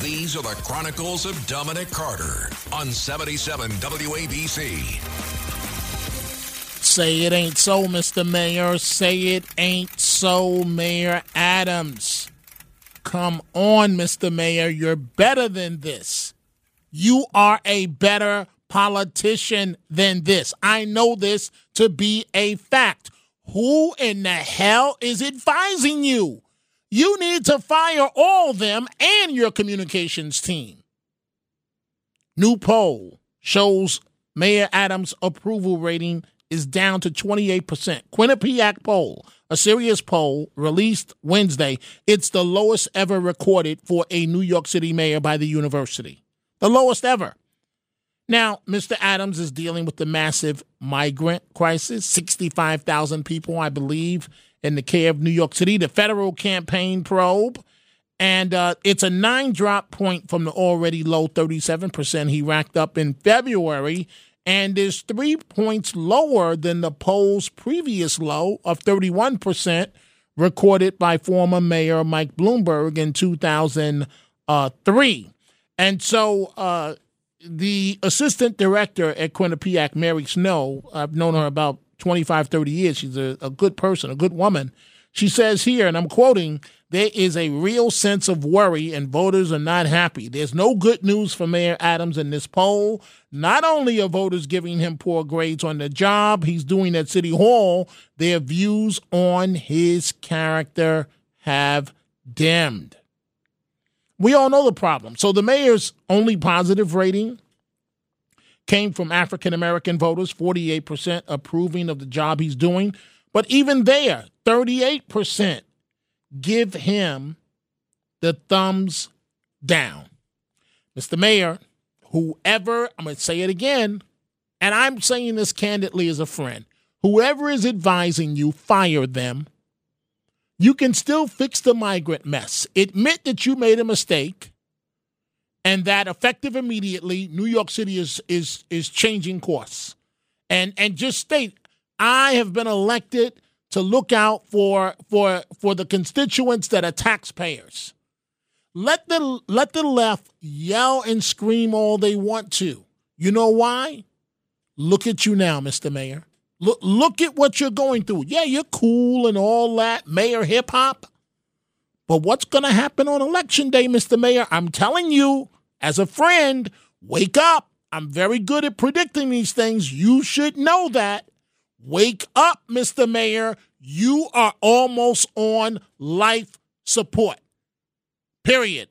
These are the Chronicles of Dominic Carter on 77 WABC. Say it ain't so, Mr. Mayor. Say it ain't so, Mayor Adams. Come on, Mr. Mayor. You're better than this. You are a better politician than this. I know this to be a fact. Who in the hell is advising you? You need to fire all them and your communications team. New poll shows Mayor Adams' approval rating is down to 28%. Quinnipiac poll, a serious poll released Wednesday, it's the lowest ever recorded for a New York City mayor by the university. The lowest ever. Now, Mr. Adams is dealing with the massive migrant crisis 65,000 people, I believe, in the care of New York City, the federal campaign probe. And uh, it's a nine drop point from the already low 37% he racked up in February, and is three points lower than the poll's previous low of 31% recorded by former Mayor Mike Bloomberg in 2003. And so uh, the assistant director at Quinnipiac, Mary Snow, I've known her about 25, 30 years. She's a, a good person, a good woman. She says here, and I'm quoting, there is a real sense of worry and voters are not happy. There's no good news for Mayor Adams in this poll. Not only are voters giving him poor grades on the job he's doing at City Hall, their views on his character have dimmed. We all know the problem. So the mayor's only positive rating came from African American voters, 48% approving of the job he's doing. But even there, 38% give him the thumbs down. Mr. Mayor, whoever, I'm going to say it again, and I'm saying this candidly as a friend, whoever is advising you, fire them you can still fix the migrant mess. Admit that you made a mistake and that effective immediately New York City is is is changing course. And and just state I have been elected to look out for for for the constituents that are taxpayers. Let the let the left yell and scream all they want to. You know why? Look at you now, Mr. Mayor. Look, look at what you're going through. Yeah, you're cool and all that, Mayor Hip Hop. But what's going to happen on election day, Mr. Mayor? I'm telling you, as a friend, wake up. I'm very good at predicting these things. You should know that. Wake up, Mr. Mayor. You are almost on life support. Period.